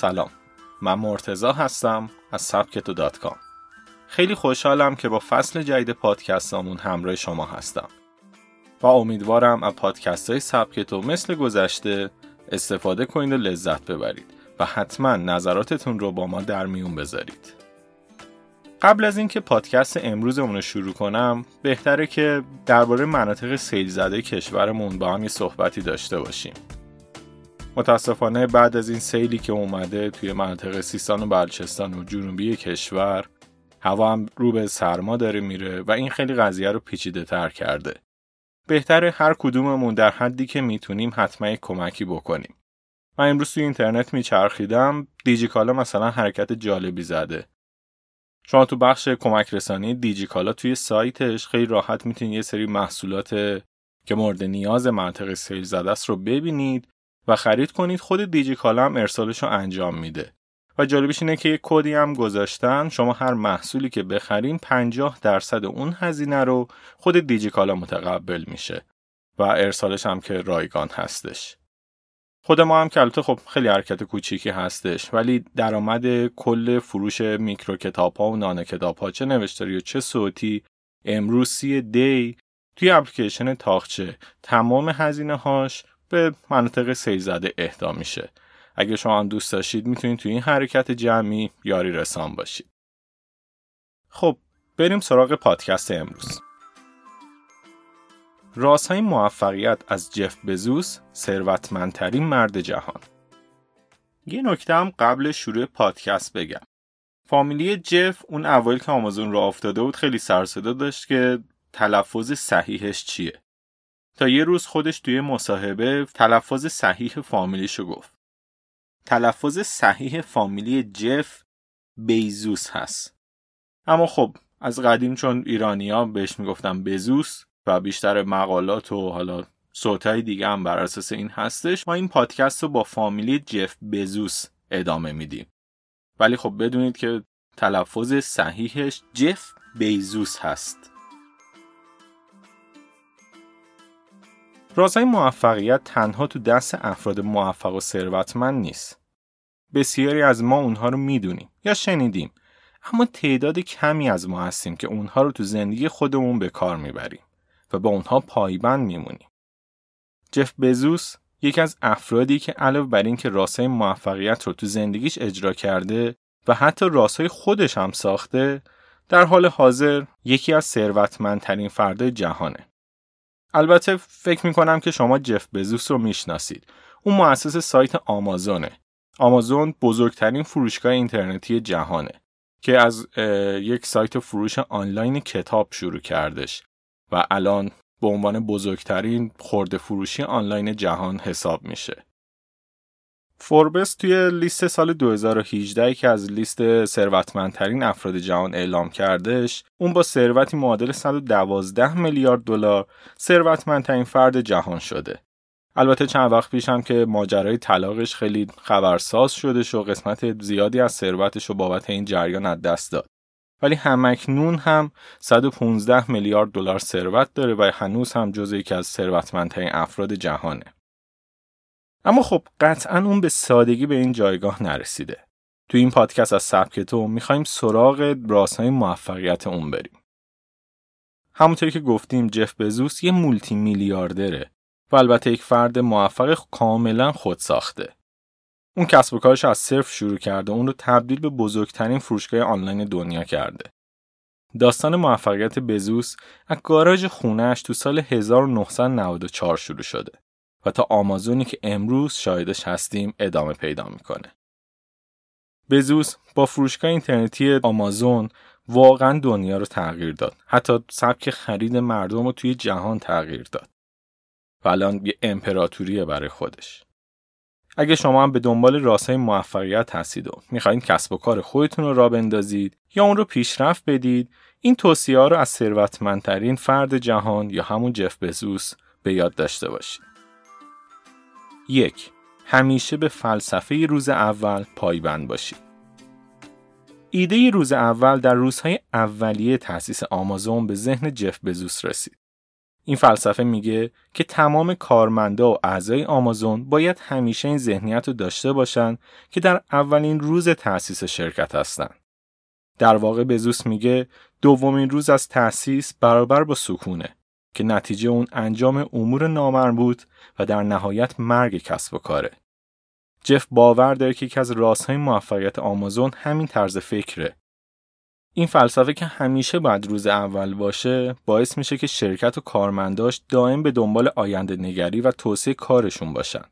سلام. من مرتزا هستم از سبکتو دات کام. خیلی خوشحالم که با فصل جدید پادکستامون همراه شما هستم. و امیدوارم از پادکست های سبکتو مثل گذشته استفاده کنید و لذت ببرید و حتما نظراتتون رو با ما در میون بذارید. قبل از اینکه پادکست امروزمون رو شروع کنم بهتره که درباره مناطق سیل زده کشورمون با هم یه صحبتی داشته باشیم. متاسفانه بعد از این سیلی که اومده توی مناطق سیستان و بلوچستان و جنوبی کشور هوا هم رو به سرما داره میره و این خیلی قضیه رو پیچیده تر کرده. بهتره هر کدوممون در حدی که می‌تونیم حتما کمکی بکنیم. من امروز توی اینترنت میچرخیدم دیجیکالا مثلا حرکت جالبی زده. شما تو بخش کمک رسانی دیجیکالا توی سایتش خیلی راحت می‌تونید یه سری محصولات که مورد نیاز منطقه سیل زده است رو ببینید و خرید کنید خود دیجیکالا هم ارسالش رو انجام میده. و جالبش اینه که یک کدی هم گذاشتن. شما هر محصولی که بخرین 50 درصد اون هزینه رو خود دیجیکالا متقبل میشه. و ارسالش هم که رایگان هستش. خود ما هم که البته خب خیلی حرکت کوچیکی هستش ولی درآمد کل فروش میکرو کتاب ها و نانه کتاب ها چه نوشتاری و چه صوتی امروز دی توی اپلیکیشن تاخچه تمام هزینه هاش به مناطق سیل زده اهدا میشه. اگه شما هم دوست داشتید می‌تونید توی این حرکت جمعی یاری رسان باشید. خب بریم سراغ پادکست امروز. رازهای موفقیت از جف بزوس ثروتمندترین مرد جهان. یه نکته هم قبل شروع پادکست بگم. فامیلی جف اون اوایل که آمازون را افتاده بود خیلی سرصدا داشت که تلفظ صحیحش چیه. تا یه روز خودش توی مصاحبه تلفظ صحیح فامیلیشو گفت. تلفظ صحیح فامیلی جف بیزوس هست. اما خب از قدیم چون ایرانیا بهش می‌گفتن بزوس و بیشتر مقالات و حالا صوتهای دیگه هم بر اساس این هستش ما این پادکست رو با فامیلی جف بزوس ادامه میدیم. ولی خب بدونید که تلفظ صحیحش جف بیزوس هست. رازهای موفقیت تنها تو دست افراد موفق و ثروتمند نیست. بسیاری از ما اونها رو می‌دونیم یا شنیدیم اما تعداد کمی از ما هستیم که اونها رو تو زندگی خودمون به کار می‌بریم و با اونها پایبند میمونیم. جف بزوس یکی از افرادی که علاوه بر اینکه راسای موفقیت رو تو زندگیش اجرا کرده و حتی راسای خودش هم ساخته در حال حاضر یکی از ثروتمندترین فردای جهانه. البته فکر کنم که شما جف بزوس رو می‌شناسید. اون مؤسس سایت آمازونه. آمازون بزرگترین فروشگاه اینترنتی جهانه که از یک سایت فروش آنلاین کتاب شروع کردش و الان به عنوان بزرگترین خورده فروشی آنلاین جهان حساب میشه. فوربس توی لیست سال 2018 که از لیست ثروتمندترین افراد جهان اعلام کردش اون با ثروتی معادل 112 میلیارد دلار ثروتمندترین فرد جهان شده. البته چند وقت پیش هم که ماجرای طلاقش خیلی خبرساز شده و قسمت زیادی از ثروتش رو بابت این جریان از دست داد. ولی همکنون هم 115 میلیارد دلار ثروت داره و هنوز هم جزو یکی از ثروتمندترین افراد جهانه. اما خب قطعا اون به سادگی به این جایگاه نرسیده. تو این پادکست از سبک تو می‌خوایم سراغ راسهای موفقیت اون بریم. همونطوری که گفتیم جف بزوس یه مولتی میلیاردره و البته یک فرد موفق کاملا خود ساخته. اون کسب و کارش از صرف شروع کرده اون رو تبدیل به بزرگترین فروشگاه آنلاین دنیا کرده. داستان موفقیت بزوس از گاراژ خونهش تو سال 1994 شروع شده. و تا آمازونی که امروز شاهدش هستیم ادامه پیدا می‌کنه. بزوس با فروشگاه اینترنتی آمازون واقعا دنیا رو تغییر داد. حتی سبک خرید مردم رو توی جهان تغییر داد. و الان یه امپراتوریه برای خودش. اگه شما هم به دنبال راستای موفقیت هستید و می‌خواین کسب و کار خودتون رو را بندازید یا اون رو پیشرفت بدید این توصیه ها رو از ثروتمندترین فرد جهان یا همون جف بزوس به یاد داشته باشید. یک همیشه به فلسفه روز اول پایبند باشید. ایده روز اول در روزهای اولیه تأسیس آمازون به ذهن جف بزوس رسید. این فلسفه میگه که تمام کارمندا و اعضای آمازون باید همیشه این ذهنیت رو داشته باشن که در اولین روز تأسیس شرکت هستن. در واقع بزوس میگه دومین روز از تأسیس برابر با سکونه که نتیجه اون انجام امور نامربوط و در نهایت مرگ کسب و کاره. جف باور داره که یکی از رازهای موفقیت آمازون همین طرز فکره این فلسفه که همیشه بعد روز اول باشه باعث میشه که شرکت و کارمنداش دائم به دنبال آینده نگری و توسعه کارشون باشن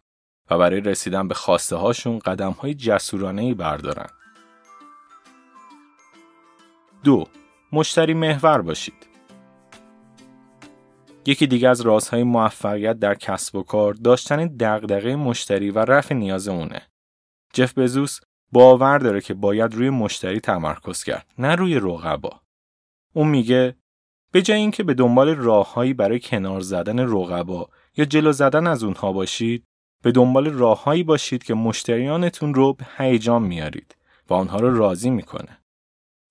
و برای رسیدن به خواسته هاشون قدم های جسورانه ای بردارن. دو مشتری محور باشید. یکی دیگه از رازهای موفقیت در کسب و کار داشتن دغدغه مشتری و رفع نیاز اونه. جف بزوس باور داره که باید روی مشتری تمرکز کرد نه روی رقبا. اون میگه به جای اینکه به دنبال راههایی برای کنار زدن رقبا یا جلو زدن از اونها باشید به دنبال راههایی باشید که مشتریانتون رو به هیجان میارید و آنها رو راضی می‌کنه.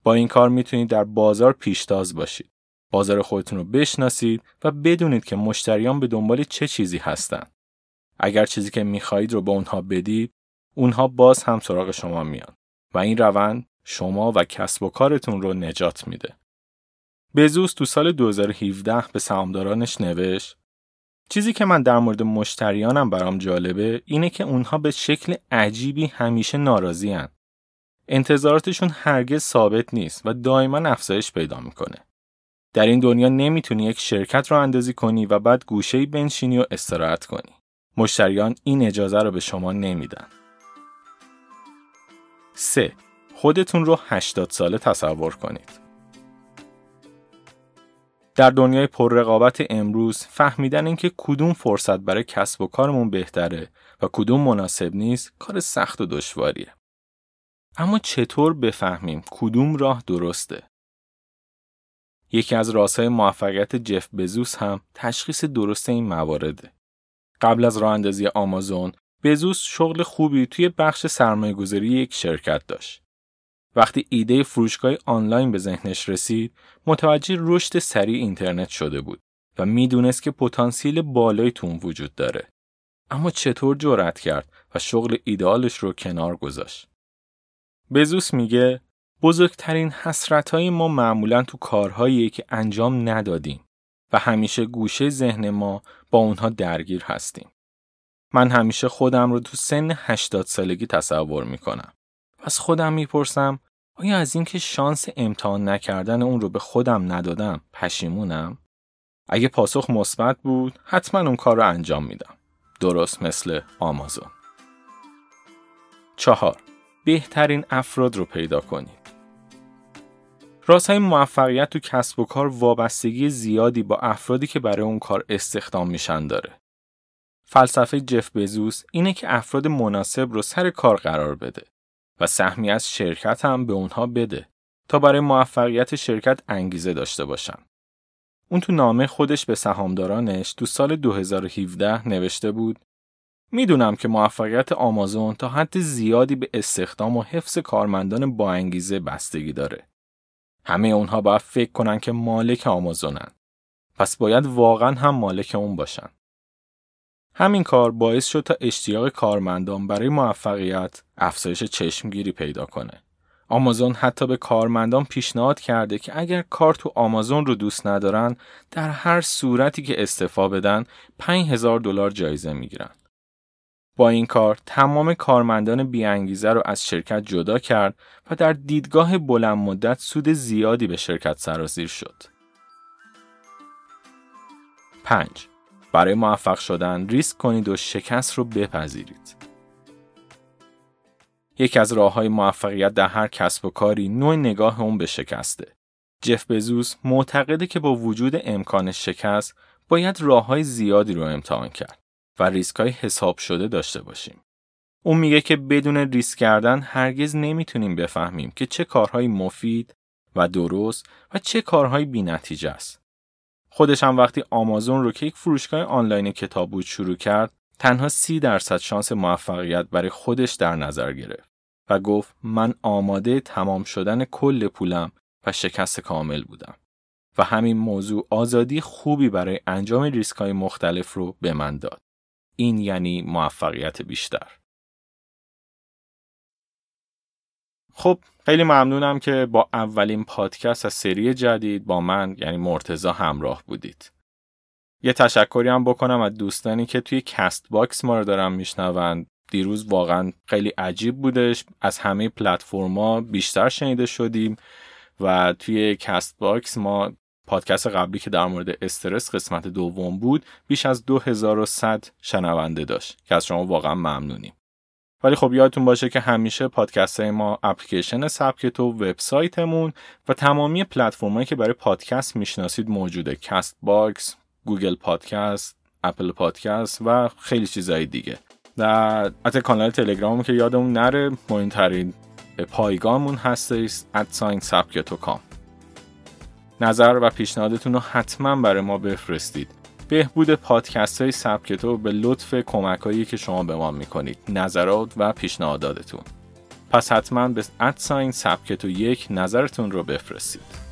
با این کار می‌تونید در بازار پیشتاز باشید. بازار خودتون رو بشناسید و بدونید که مشتریان به دنبال چه چیزی هستند اگر چیزی که می‌خواهید رو به اونها بدید اونها باز هم سراغ شما میان و این روند شما و کسب و کارتون رو نجات میده. بزوس تو سال 2017 به سهامدارانش نوشت چیزی که من در مورد مشتریانم برام جالبه اینه که اونها به شکل عجیبی همیشه ناراضی. انتظاراتشون هرگز ثابت نیست و دائما افزایش پیدا می‌کنه. در این دنیا نمی‌تونی یک شرکت رو اندازی کنی و بعد گوشه بنشینی و استراحت کنی. مشتریان این اجازه رو به شما نمیدن. 3. خودتون رو 80 ساله تصور کنید. در دنیای پررقابت امروز فهمیدن اینکه کدوم فرصت برای کسب و کارمون بهتره و کدوم مناسب نیست کار سخت و دشواریه. اما چطور بفهمیم کدوم راه درسته؟ یکی از راسهای موفقیت جف بزوس هم تشخیص درست این موارده. قبل از راه اندازی آمازون بزوس شغل خوبی توی بخش سرمایه گذاری یک شرکت داشت. وقتی ایده فروشگاه آنلاین به ذهنش رسید، متوجه رشد سریع اینترنت شده بود و می‌دونست که پتانسیل بالایی تو اون وجود داره. اما چطور جرأت کرد و شغل ایدالش رو کنار گذاشت؟ بزوس میگه بزرگترین حسرت ما معمولا تو کارهایی که انجام ندادیم و همیشه گوشه ذهن ما با اونها درگیر هستیم. من همیشه خودم رو تو سن 80 سالگی تصور می‌کنم. از خودم می‌پرسم آیا از اینکه شانس امتحان نکردن اون رو به خودم ندادم پشیمونم؟ اگه پاسخ مثبت بود حتما اون کار رو انجام میدم. درست مثل آمازون. چهار بهترین افراد رو پیدا کنید. های موفقیت تو کسب و کار وابستگی زیادی با افرادی که برای اون کار استخدام میشن داره. فلسفه جف بزوس اینه که افراد مناسب رو سر کار قرار بده و سهمی از شرکت هم به اونها بده تا برای موفقیت شرکت انگیزه داشته باشن. اون تو نامه خودش به سهامدارانش تو سال 2017 نوشته بود می‌دونم که موفقیت آمازون تا حد زیادی به استخدام و حفظ کارمندان با انگیزه بستگی داره. همه اونها باید فکر کنن که مالک آمازونن. پس باید واقعا هم مالک اون باشن. همین کار باعث شد تا اشتیاق کارمندان برای موفقیت افزایش چشمگیری پیدا کنه. آمازون حتی به کارمندان پیشنهاد کرده که اگر کار تو آمازون رو دوست ندارن در هر صورتی که استعفا بدن 5000 دلار جایزه می‌گیرن. با این کار تمام کارمندان بیانگیزه رو از شرکت جدا کرد و در دیدگاه بلند مدت سود زیادی به شرکت سرازیر شد. 5. برای موفق شدن ریسک کنید و شکست رو بپذیرید. یکی از راه های موفقیت در هر کسب و کاری نوع نگاه اون به شکسته. جف بزوس معتقده که با وجود امکان شکست باید راه های زیادی رو امتحان کرد و ریسک های حساب شده داشته باشیم. اون میگه که بدون ریسک کردن هرگز نمی‌تونیم بفهمیم که چه کارهایی مفید و درست و چه کارهایی بینتیجه است. خودش هم وقتی آمازون رو که یک فروشگاه آنلاین کتاب بود شروع کرد تنها سی درصد شانس موفقیت برای خودش در نظر گرفت و گفت من آماده تمام شدن کل پولم و شکست کامل بودم. و همین موضوع آزادی خوبی برای انجام ریسک های مختلف رو به من داد. این یعنی موفقیت بیشتر. خب خیلی ممنونم که با اولین پادکست از سری جدید با من یعنی مرتضی همراه بودید. یه تشکری هم بکنم از دوستانی که توی کست باکس ما رو دارن میشنوند. دیروز واقعا خیلی عجیب بودش از همه پلتفرما بیشتر شنیده شدیم و توی کست باکس ما پادکست قبلی که در مورد استرس قسمت دوم بود بیش از 2100 شنونده داشت که از شما واقعا ممنونیم. ولی خب یادتون باشه که همیشه پادکست های ما اپلیکیشن سبکتو و وبسایتمون و تمامی پلتفرمایی که برای پادکست می‌شناسید موجوده. CastBox Google Podcast Apple Podcast و خیلی چیزهای دیگه. در حتی کانال تلگرام که یادمون نره مهمترین پایگامون هستش at sign سبکتو com. نظر و پیشنهادتون رو حتما برای ما بفرستید. بهبود پادکست های سبکتو به لطف کمک هایی که شما به ما می‌کنید نظرات و پیشنهاداتتون. پس حتما به ادساین سبکتو یک نظرتون رو بفرستید.